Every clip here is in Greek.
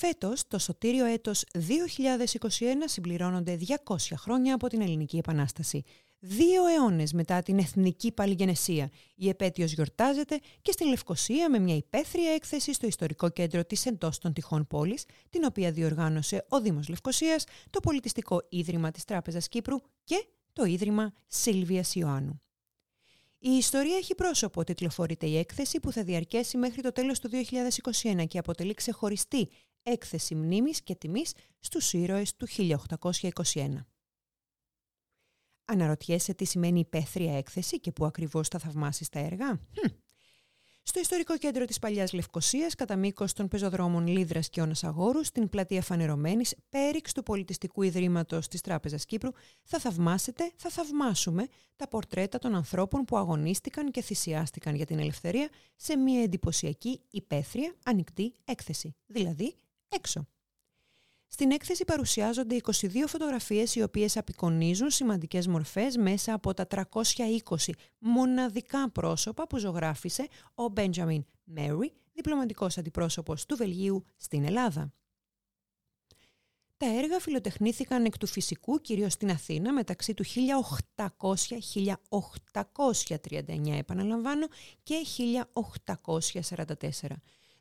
Φέτος, το σωτήριο έτος 2021 συμπληρώνονται 200 χρόνια από την Ελληνική Επανάσταση. Δύο αιώνες μετά την Εθνική Παλιγενεσία. Η επέτειος γιορτάζεται και στην Λευκοσία με μια υπαίθρια έκθεση στο ιστορικό κέντρο της εντός των τυχών πόλης, την οποία διοργάνωσε ο Δήμος Λευκοσίας, το Πολιτιστικό Ίδρυμα της Τράπεζας Κύπρου και το Ίδρυμα Σίλβιας Ιωάννου. Η ιστορία έχει πρόσωπο, τιτλοφορείται η έκθεση που θα διαρκέσει μέχρι το τέλος του 2021 και αποτελεί ξεχωριστή έκθεση μνήμης και τιμής στους ήρωες του 1821. Αναρωτιέσαι τι σημαίνει υπαίθρια έκθεση και πού ακριβώς θα θαυμάσεις τα έργα; Στο ιστορικό κέντρο της παλιάς Λευκοσίας, κατά μήκος των πεζοδρόμων Λίδρας και Ώνας Αγόρου, στην πλατεία Φανερωμένης, πέριξ του Πολιτιστικού Ιδρύματος της Τράπεζας Κύπρου, θα θαυμάσετε, θα θαυμάσουμε τα πορτρέτα των ανθρώπων που αγωνίστηκαν και θυσιάστηκαν για την ελευθερία σε μια εντυπωσιακή υπαίθρια ανοιχτή έκθεση, δηλαδή έξω. Στην έκθεση παρουσιάζονται 22 φωτογραφίες οι οποίες απεικονίζουν σημαντικές μορφές μέσα από τα 320 μοναδικά πρόσωπα που ζωγράφισε ο Benjamin Mary, διπλωματικός αντιπρόσωπος του Βελγίου στην Ελλάδα. Τα έργα φιλοτεχνήθηκαν εκ του φυσικού κυρίως στην Αθήνα μεταξύ του 1800-1839 επαναλαμβάνω και 1844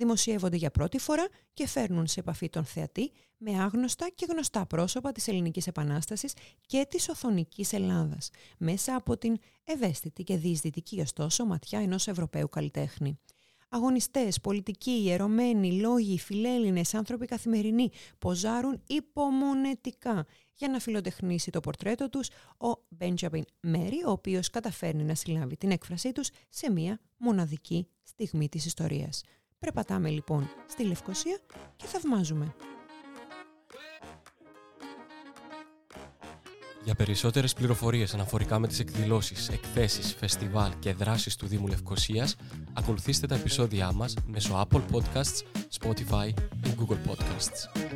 δημοσιεύονται για πρώτη φορά και φέρνουν σε επαφή τον θεατή με άγνωστα και γνωστά πρόσωπα της Ελληνικής Επανάστασης και της Οθονικής Ελλάδας, μέσα από την ευαίσθητη και διεισδυτική ωστόσο ματιά ενός Ευρωπαίου καλλιτέχνη. Αγωνιστές, πολιτικοί, ιερωμένοι, λόγοι, φιλέλληνες, άνθρωποι καθημερινοί ποζάρουν υπομονετικά για να φιλοτεχνήσει το πορτρέτο τους ο Μπέντζαμπιν Μέρι, ο οποίος καταφέρνει να συλλάβει την έκφρασή τους σε μια μοναδική στιγμή της ιστορίας. Περπατάμε λοιπόν στη Λευκοσία και θαυμάζουμε. Για περισσότερες πληροφορίες αναφορικά με τις εκδηλώσεις, εκθέσεις, φεστιβάλ και δράσεις του Δήμου Λευκοσίας, ακολουθήστε τα επεισόδια μας μέσω Apple Podcasts, Spotify ή Google Podcasts.